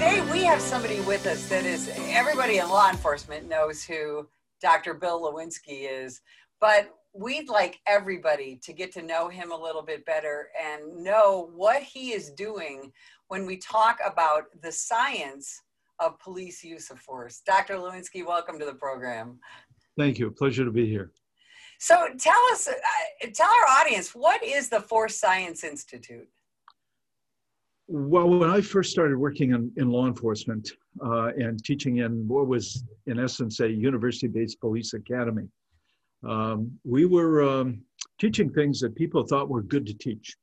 today we have somebody with us that is everybody in law enforcement knows who Dr. Bill Lewinski is, but we'd like everybody to get to know him a little bit better and know what he is doing when we talk about the science of police use of force. Dr. Lewinski, welcome to the program. Thank you. Pleasure to be here. So tell us, uh, tell our audience, what is the Force Science Institute? Well, when I first started working in, in law enforcement uh, and teaching in what was, in essence, a university based police academy, um, we were um, teaching things that people thought were good to teach.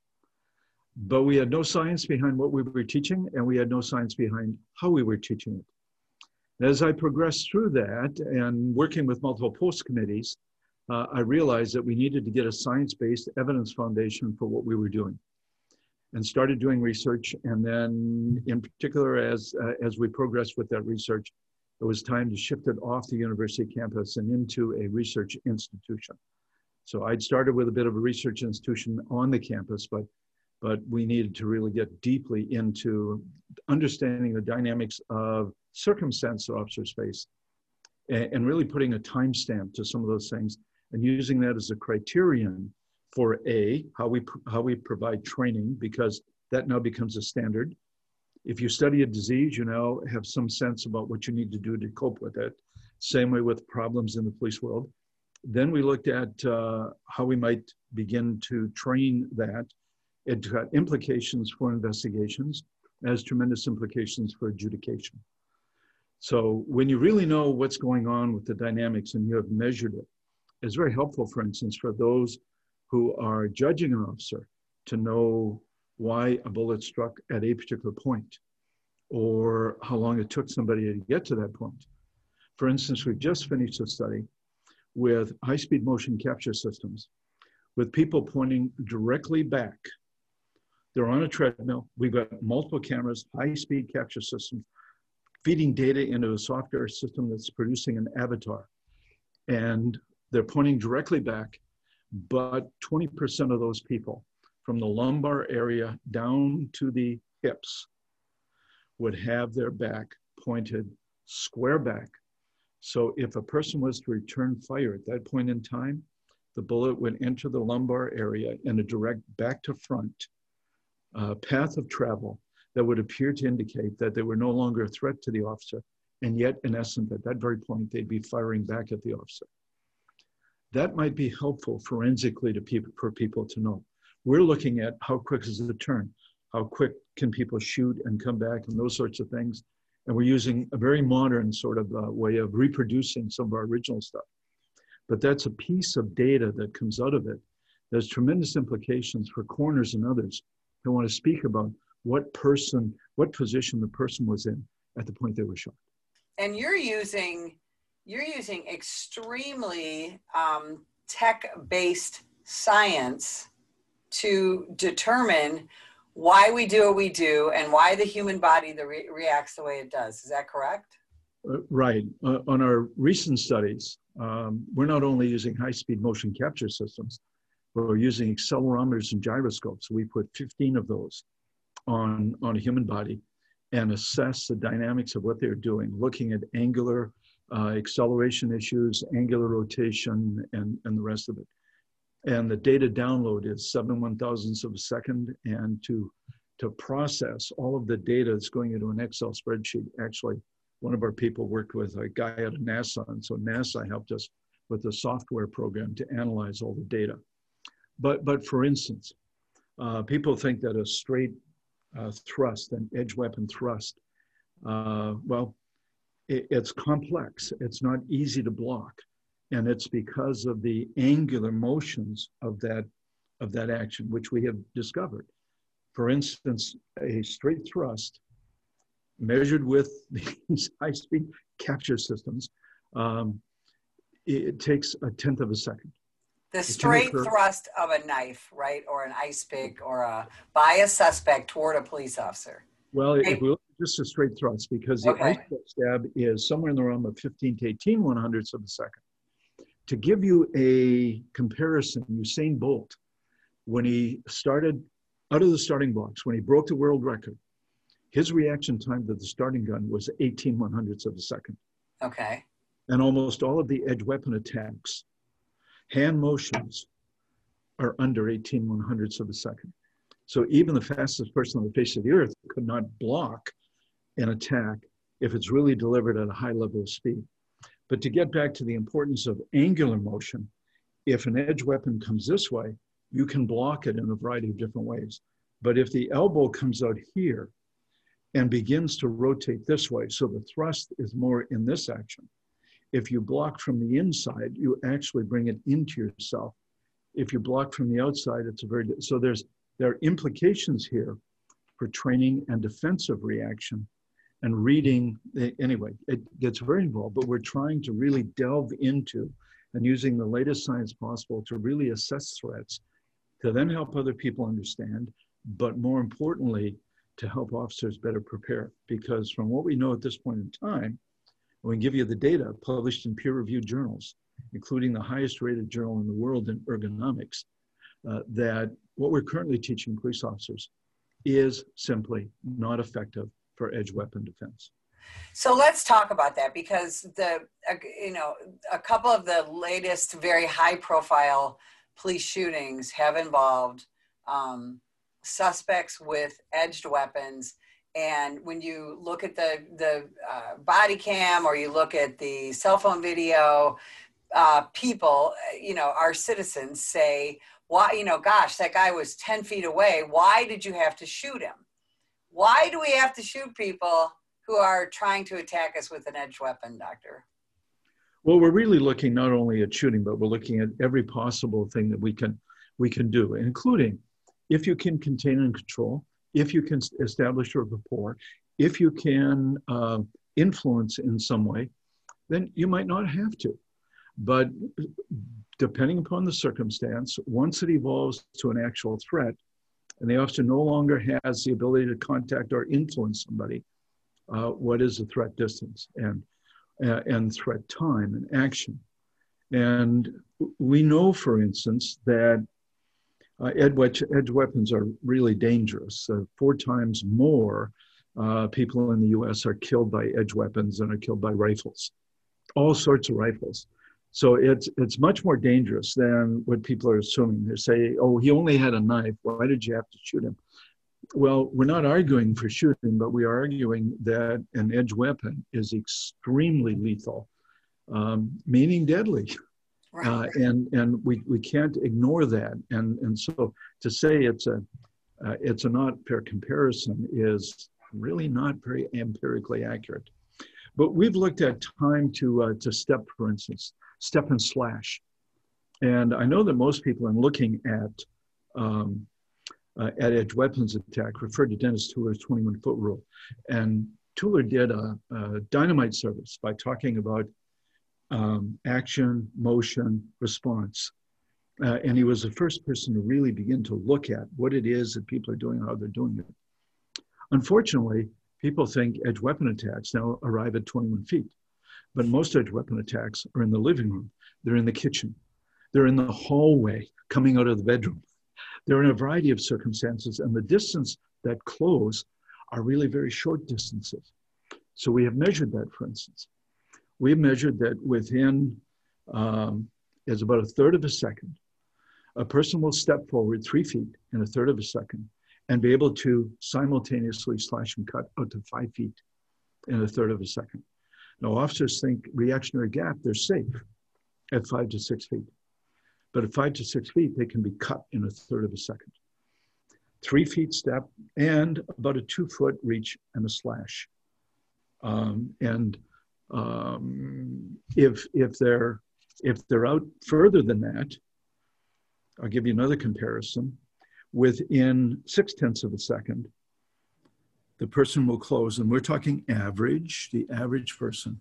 But we had no science behind what we were teaching, and we had no science behind how we were teaching it. As I progressed through that and working with multiple POST committees, uh, I realized that we needed to get a science based evidence foundation for what we were doing and started doing research. And then, in particular, as, uh, as we progressed with that research, it was time to shift it off the university campus and into a research institution. So I'd started with a bit of a research institution on the campus, but but we needed to really get deeply into understanding the dynamics of circumstance officer space and, and really putting a timestamp to some of those things and using that as a criterion for a how we how we provide training because that now becomes a standard. If you study a disease you now have some sense about what you need to do to cope with it. Same way with problems in the police world. Then we looked at uh, how we might begin to train that. It got implications for investigations as tremendous implications for adjudication. So when you really know what's going on with the dynamics and you have measured it it's very helpful for instance for those who are judging an officer to know why a bullet struck at a particular point or how long it took somebody to get to that point. For instance, we've just finished a study with high speed motion capture systems with people pointing directly back. They're on a treadmill. We've got multiple cameras, high speed capture systems, feeding data into a software system that's producing an avatar. And they're pointing directly back but 20% of those people from the lumbar area down to the hips would have their back pointed square back. So if a person was to return fire at that point in time, the bullet would enter the lumbar area in a direct back to front uh, path of travel that would appear to indicate that they were no longer a threat to the officer. And yet, in essence, at that very point, they'd be firing back at the officer that might be helpful forensically to people for people to know. We're looking at how quick is the turn, how quick can people shoot and come back, and those sorts of things. And we're using a very modern sort of uh, way of reproducing some of our original stuff. But that's a piece of data that comes out of it. There's tremendous implications for coroners and others who want to speak about what person, what position the person was in at the point they were shot. And you're using you're using extremely um, tech-based science to determine why we do what we do and why the human body the re- reacts the way it does. Is that correct? Uh, right. Uh, on our recent studies, um, we're not only using high-speed motion capture systems, but we're using accelerometers and gyroscopes. We put 15 of those on, on a human body and assess the dynamics of what they're doing, looking at angular uh, acceleration issues, angular rotation, and, and the rest of it. And the data download is seven one thousandths of a second. And to, to process all of the data that's going into an Excel spreadsheet, actually, one of our people worked with a guy at NASA. And so NASA helped us with a software program to analyze all the data. But, but for instance, uh, people think that a straight uh, thrust, an edge weapon thrust, uh, well, it's complex. It's not easy to block. And it's because of the angular motions of that, of that action, which we have discovered. For instance, a straight thrust measured with these high speed capture systems, um, it takes a tenth of a second. The straight thrust of a knife, right, or an ice pick, or a by a suspect toward a police officer. Well, right? if we look just a straight thrust because the ice stab is somewhere in the realm of 15 to 18 one hundredths of a second. To give you a comparison, Usain Bolt, when he started out of the starting blocks, when he broke the world record, His reaction time to the starting gun was 18 one hundredths of a second. Okay. And almost all of the edge weapon attacks, hand motions, are under 18 one hundredths of a second. So even the fastest person on the face of the earth could not block an attack if it's really delivered at a high level of speed. But to get back to the importance of angular motion, if an edge weapon comes this way, you can block it in a variety of different ways. But if the elbow comes out here and begins to rotate this way, so the thrust is more in this action, if you block from the inside, you actually bring it into yourself. If you block from the outside, it's a very, so there's, there are implications here for training and defensive reaction and reading. Anyway, it gets very involved, but we're trying to really delve into and using the latest science possible to really assess threats to then help other people understand, but more importantly, to help officers better prepare. Because from what we know at this point in time, we can give you the data published in peer reviewed journals, including the highest rated journal in the world in ergonomics, uh, that what we're currently teaching police officers is simply not effective for edge weapon defense. So let's talk about that because the uh, you know a couple of the latest very high profile police shootings have involved um, suspects with edged weapons. And when you look at the the uh, body cam or you look at the cell phone video, uh, people, you know, our citizens say, "Why, you know, gosh, that guy was ten feet away. Why did you have to shoot him? Why do we have to shoot people who are trying to attack us with an edged weapon, Doctor?" Well, we're really looking not only at shooting, but we're looking at every possible thing that we can we can do, including if you can contain and control, if you can establish a rapport, if you can uh, influence in some way, then you might not have to. But depending upon the circumstance, once it evolves to an actual threat, and the officer no longer has the ability to contact or influence somebody, uh, what is the threat distance? And uh, and threat time and action. And we know, for instance, that uh, edge, edge weapons are really dangerous. Uh, four times more uh, people in the US are killed by edge weapons than are killed by rifles, all sorts of rifles. So it's, it's much more dangerous than what people are assuming. They say, oh, he only had a knife. Why did you have to shoot him? Well, we're not arguing for shooting, but we are arguing that an edge weapon is extremely lethal, um, meaning deadly. Right. Uh, and and we, we can't ignore that. And and so to say it's a uh, it's a not fair comparison is really not very empirically accurate. But we've looked at time to uh, to step, for instance, step and slash. And I know that most people, in looking at um, uh, at edge weapons attack referred to Dennis Tueller's 21 foot rule. And Tueler did a, a dynamite service by talking about um, action, motion, response. Uh, and he was the first person to really begin to look at what it is that people are doing, and how they're doing it. Unfortunately, people think edge weapon attacks now arrive at 21 feet. But most edge weapon attacks are in the living room, they're in the kitchen, they're in the hallway coming out of the bedroom. They're in a variety of circumstances, and the distance that close are really very short distances. So we have measured that, for instance. We have measured that within um, is about a third of a second, a person will step forward three feet in a third of a second and be able to simultaneously slash and cut out to five feet in a third of a second. Now, officers think reactionary gap, they're safe at five to six feet. But at five to six feet, they can be cut in a third of a second. Three feet step and about a two foot reach and a slash. Um, and um, if, if, they're, if they're out further than that, I'll give you another comparison. Within six tenths of a second, the person will close, and we're talking average, the average person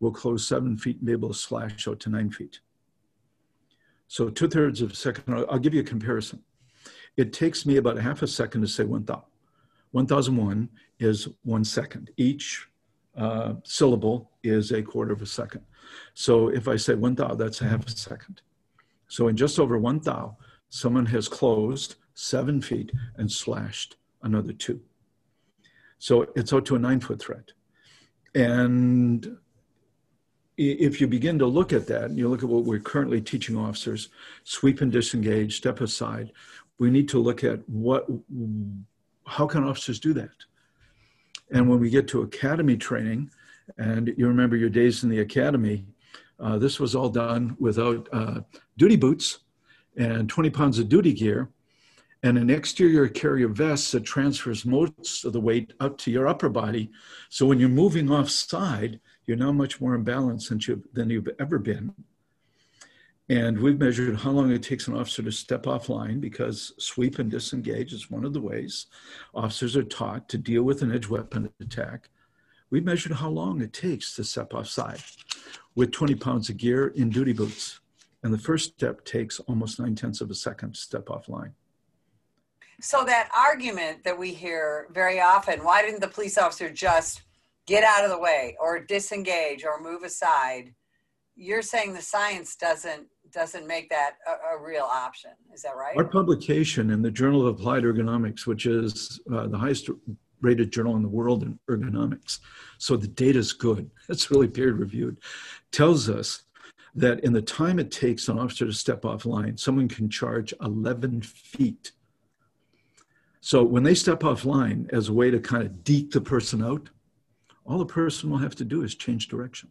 will close seven feet and be able to slash out to nine feet. So two thirds of a second, I'll give you a comparison. It takes me about a half a second to say one thou. 1001 is one second. Each uh, syllable is a quarter of a second. So if I say one thou, that's a half a second. So in just over one thou, someone has closed seven feet and slashed another two. So it's out to a nine foot threat. And if you begin to look at that, and you look at what we're currently teaching officers, sweep and disengage, step aside, we need to look at what, how can officers do that? And when we get to academy training, and you remember your days in the academy, uh, this was all done without uh, duty boots and 20 pounds of duty gear and an exterior carrier vest that transfers most of the weight up to your upper body. So when you're moving offside, you're now much more in balance than you've, than you've ever been. And we've measured how long it takes an officer to step off line because sweep and disengage is one of the ways officers are taught to deal with an edge weapon attack. We measured how long it takes to step offside with 20 pounds of gear in duty boots. And the first step takes almost nine tenths of a second to step off line. So that argument that we hear very often, why didn't the police officer just get out of the way or disengage or move aside? You're saying the science doesn't doesn't make that a, a real option. Is that right? Our publication in the Journal of Applied Ergonomics, which is uh, the highest rated journal in the world in ergonomics, so the data is good. It's really peer reviewed. Tells us that in the time it takes an officer to step offline, someone can charge 11 feet so when they step offline as a way to kind of deke the person out, all the person will have to do is change direction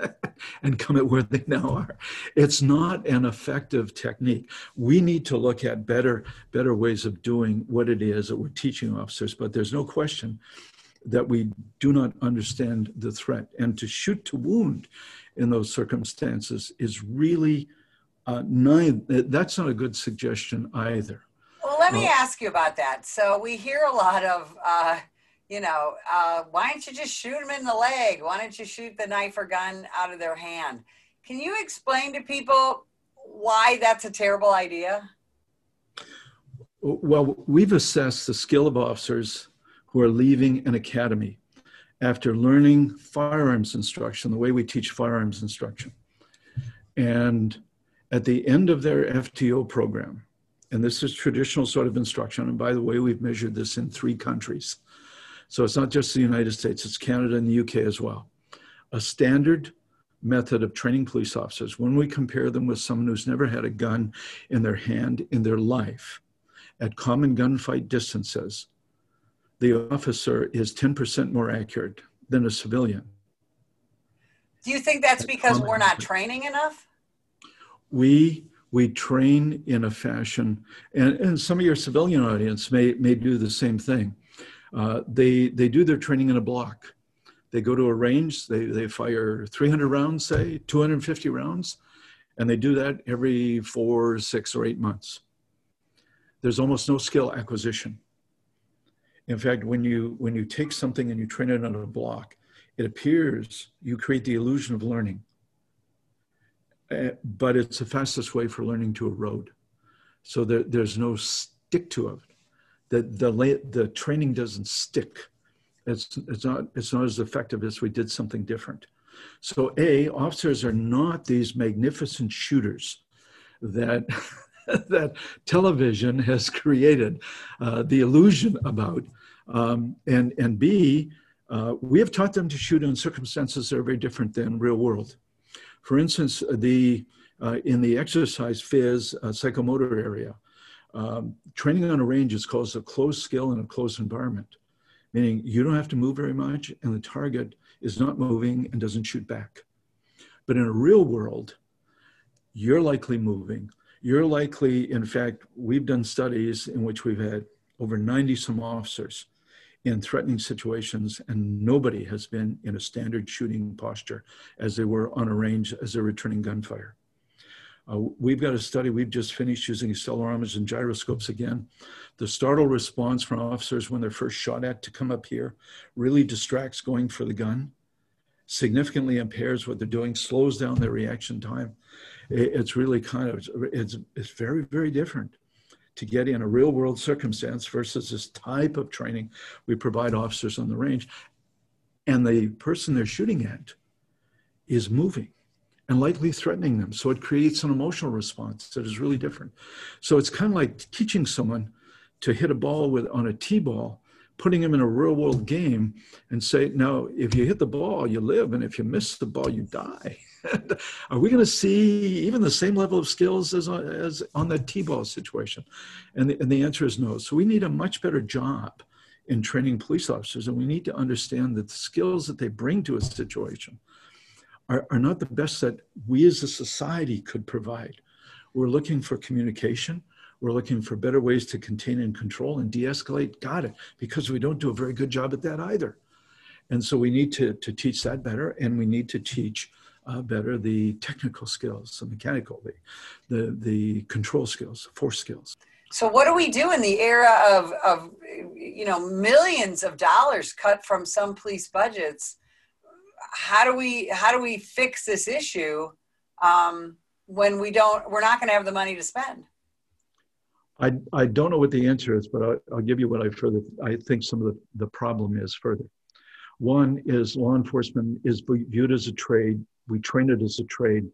and come at where they now are. It's not an effective technique. We need to look at better, better ways of doing what it is that we're teaching officers, but there's no question that we do not understand the threat. And to shoot to wound in those circumstances is really uh, that's not a good suggestion either let me ask you about that. So we hear a lot of, uh, you know, uh, why don't you just shoot them in the leg? Why don't you shoot the knife or gun out of their hand? Can you explain to people why that's a terrible idea? Well, we've assessed the skill of officers who are leaving an academy after learning firearms instruction, the way we teach firearms instruction. And at the end of their FTO program, and this is traditional sort of instruction. And by the way, we've measured this in three countries. So it's not just the United States, it's Canada and the UK as well. A standard method of training police officers, when we compare them with someone who's never had a gun in their hand in their life at common gunfight distances, the officer is 10% more accurate than a civilian. Do you think that's because we're not training enough? We we train in a fashion, and, and some of your civilian audience may, may do the same thing. Uh, they, they do their training in a block. They go to a range, they, they fire 300 rounds, say, 250 rounds, and they do that every four, six, or eight months. There's almost no skill acquisition. In fact, when you, when you take something and you train it on a block, it appears you create the illusion of learning uh, but it's the fastest way for learning to erode. So there, there's no stick to it. The, the, the training doesn't stick. It's, it's, not, it's not as effective as we did something different. So A, officers are not these magnificent shooters that, that television has created uh, the illusion about. Um, and, and B, uh, we have taught them to shoot in circumstances that are very different than real world. For instance, the uh, in the exercise phys uh, psychomotor area, um, training on a range is called a closed skill in a closed environment, meaning you don't have to move very much and the target is not moving and doesn't shoot back. But in a real world, you're likely moving. You're likely, in fact, we've done studies in which we've had over 90 some officers in threatening situations, and nobody has been in a standard shooting posture as they were on a range as they're returning gunfire. Uh, we've got a study we've just finished using accelerometers and gyroscopes again. The startle response from officers when they're first shot at to come up here really distracts going for the gun, significantly impairs what they're doing, slows down their reaction time. It's really kind of, it's, it's very, very different to get in a real world circumstance versus this type of training we provide officers on the range. And the person they're shooting at is moving and likely threatening them. So it creates an emotional response that is really different. So it's kind of like teaching someone to hit a ball with on a tee ball, putting them in a real world game and say, now, if you hit the ball, you live, and if you miss the ball, you die. Are we going to see even the same level of skills as, as on the T-ball situation? And the, and the answer is no. So we need a much better job in training police officers, and we need to understand that the skills that they bring to a situation are, are not the best that we as a society could provide. We're looking for communication. We're looking for better ways to contain and control and de-escalate. Got it. Because we don't do a very good job at that either. And so we need to, to teach that better, and we need to teach uh, better the technical skills, the mechanical, the, the, the control skills, force skills. So what do we do in the era of, of you know millions of dollars cut from some police budgets? How do we how do we fix this issue um, when we don't we're not going to have the money to spend? I, I don't know what the answer is, but I'll, I'll give you what I further I think some of the, the problem is further. One is law enforcement is viewed as a trade. We train it as a trade.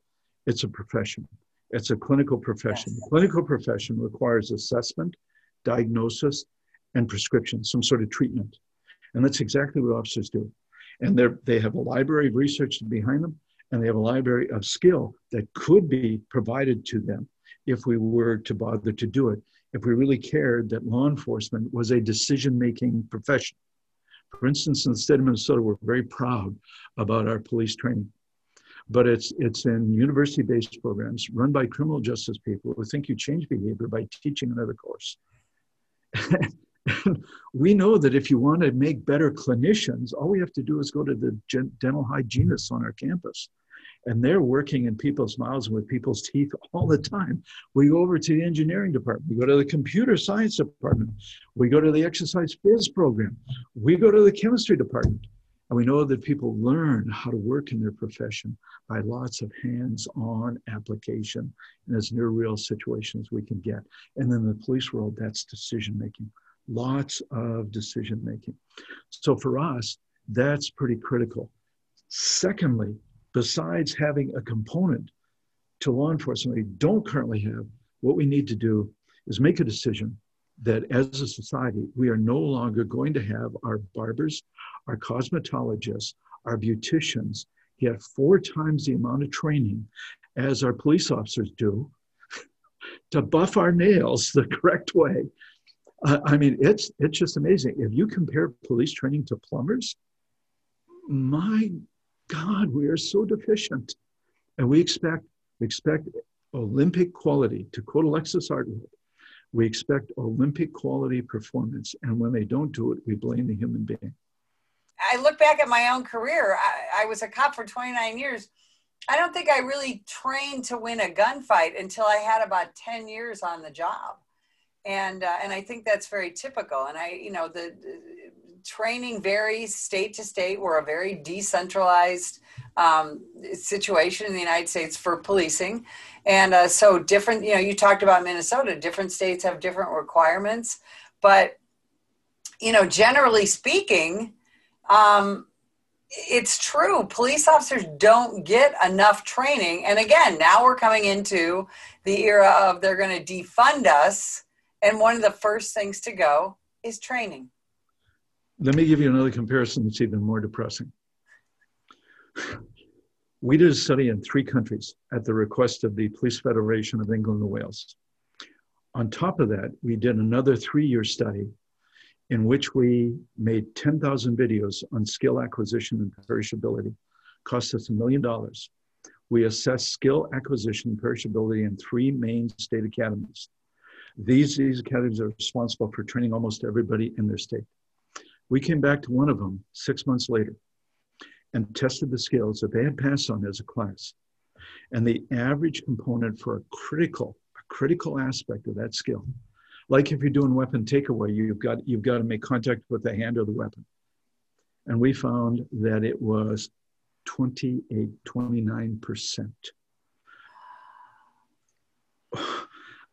It's a profession. It's a clinical profession. Yes. The clinical profession requires assessment, diagnosis, and prescription, some sort of treatment. And that's exactly what officers do. And they they have a library of research behind them, and they have a library of skill that could be provided to them if we were to bother to do it if we really cared that law enforcement was a decision making profession. For instance, in the state of Minnesota, we're very proud about our police training. But it's, it's in university based programs run by criminal justice people who think you change behavior by teaching another course. we know that if you want to make better clinicians, all we have to do is go to the dental hygienists on our campus and they're working in people's mouths with people's teeth all the time. We go over to the engineering department, we go to the computer science department, we go to the exercise phys program, we go to the chemistry department. And we know that people learn how to work in their profession by lots of hands on application in as near real situations we can get. And then the police world, that's decision making, lots of decision making. So for us, that's pretty critical. Secondly, besides having a component to law enforcement we don't currently have, what we need to do is make a decision that as a society, we are no longer going to have our barbers, our cosmetologists, our beauticians get four times the amount of training as our police officers do to buff our nails the correct way. Uh, I mean, it's it's just amazing. If you compare police training to plumbers, my God, we are so deficient. And we expect, expect Olympic quality, to quote Alexis Artwohl, we expect Olympic quality performance. And when they don't do it, we blame the human being. I look back at my own career. I, I was a cop for 29 years. I don't think I really trained to win a gunfight until I had about 10 years on the job. And, uh, and I think that's very typical. And I, you know, the, training varies state to state. We're a very decentralized um, situation in the United States for policing. And uh, so, different, you know, you talked about Minnesota, different states have different requirements. But, you know, generally speaking, um, it's true. Police officers don't get enough training. And again, now we're coming into the era of they're going to defund us. And one of the first things to go is training. Let me give you another comparison that's even more depressing. We did a study in three countries at the request of the Police Federation of England and Wales. On top of that, we did another three year study in which we made 10,000 videos on skill acquisition and perishability. Cost us a million dollars. We assessed skill acquisition and perishability in three main state academies. These, these academies are responsible for training almost everybody in their state. We came back to one of them six months later and tested the skills that they had passed on as a class. And the average component for a critical, a critical aspect of that skill, like if you're doing weapon takeaway, you've got you've got to make contact with the hand or the weapon. And we found that it was 28, 29%.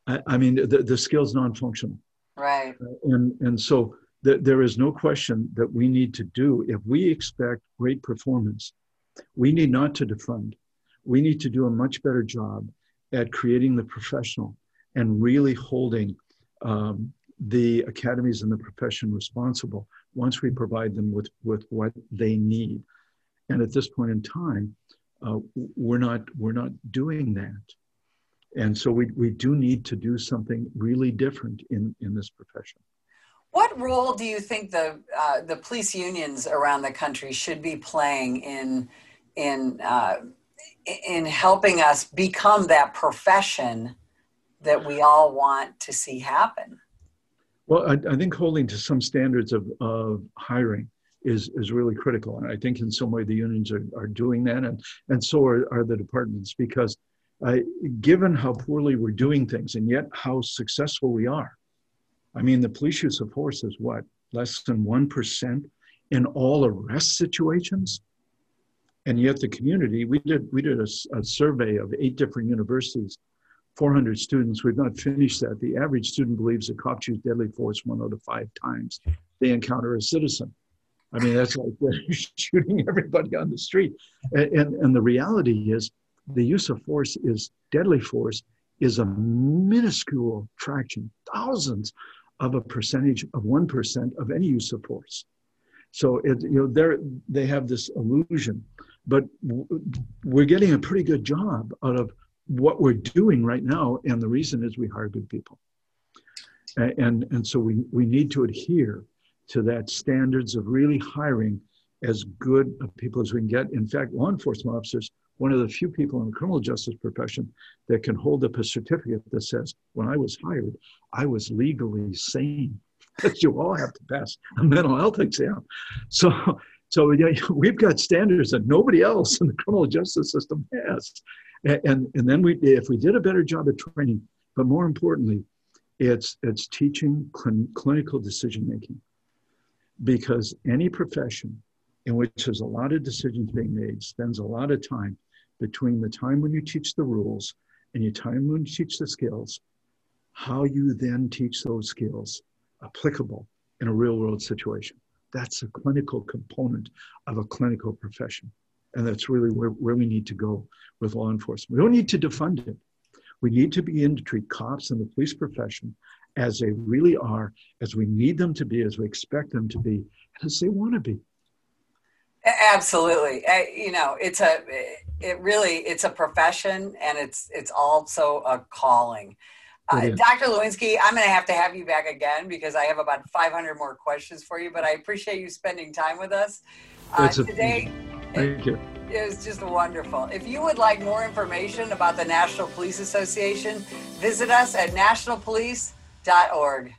I, I mean, the, the skill's non-functional. Right. And, and so that there is no question that we need to do if we expect great performance we need not to defund we need to do a much better job at creating the professional and really holding um, the academies and the profession responsible once we provide them with, with what they need. And at this point in time, uh, we're not we're not doing that. And so we, we do need to do something really different in, in this profession. What role do you think the uh, the police unions around the country should be playing in in uh, in helping us become that profession that we all want to see happen? Well, I, I think holding to some standards of, of hiring is, is really critical. And I think in some way the unions are, are doing that, and, and so are, are the departments, because uh, given how poorly we're doing things and yet how successful we are, I mean, the police use of force is what? Less than 1% in all arrest situations? And yet the community, we did, we did a, a survey of eight different universities 400 students. We've not finished that. The average student believes that cops use deadly force one out of five times they encounter a citizen. I mean, that's like shooting everybody on the street. And, and, and, the reality is, the use of force is deadly force is a minuscule fraction, thousands of a percentage of 1% of any use of force. So, it, you know, they have this illusion, but we're getting a pretty good job out of what we're doing right now, and the reason is we hire good people. And, and so we, we need to adhere to that standards of really hiring as good of people as we can get. In fact, law enforcement officers, one of the few people in the criminal justice profession that can hold up a certificate that says, when I was hired, I was legally sane. you all have to pass a mental health exam. So, so yeah, we've got standards that nobody else in the criminal justice system has. And, and then we, if we did a better job at training, but more importantly, it's, it's teaching cl- clinical decision making. Because any profession in which there's a lot of decisions being made spends a lot of time between the time when you teach the rules and your time when you teach the skills, how you then teach those skills applicable in a real world situation. That's a clinical component of a clinical profession. And that's really where, where we need to go with law enforcement. We don't need to defund it. We need to begin to treat cops and the police profession as they really are, as we need them to be, as we expect them to be, and as they want to be. Absolutely. you know, it's a, it really, it's a profession and it's, it's also a calling. Uh, Dr. Lewinski, I'm going to have to have you back again because I have about 500 more questions for you, but I appreciate you spending time with us uh, today. Thank you. It was just wonderful. If you would like more information about the National Police Association, visit us at nationalpolice.org.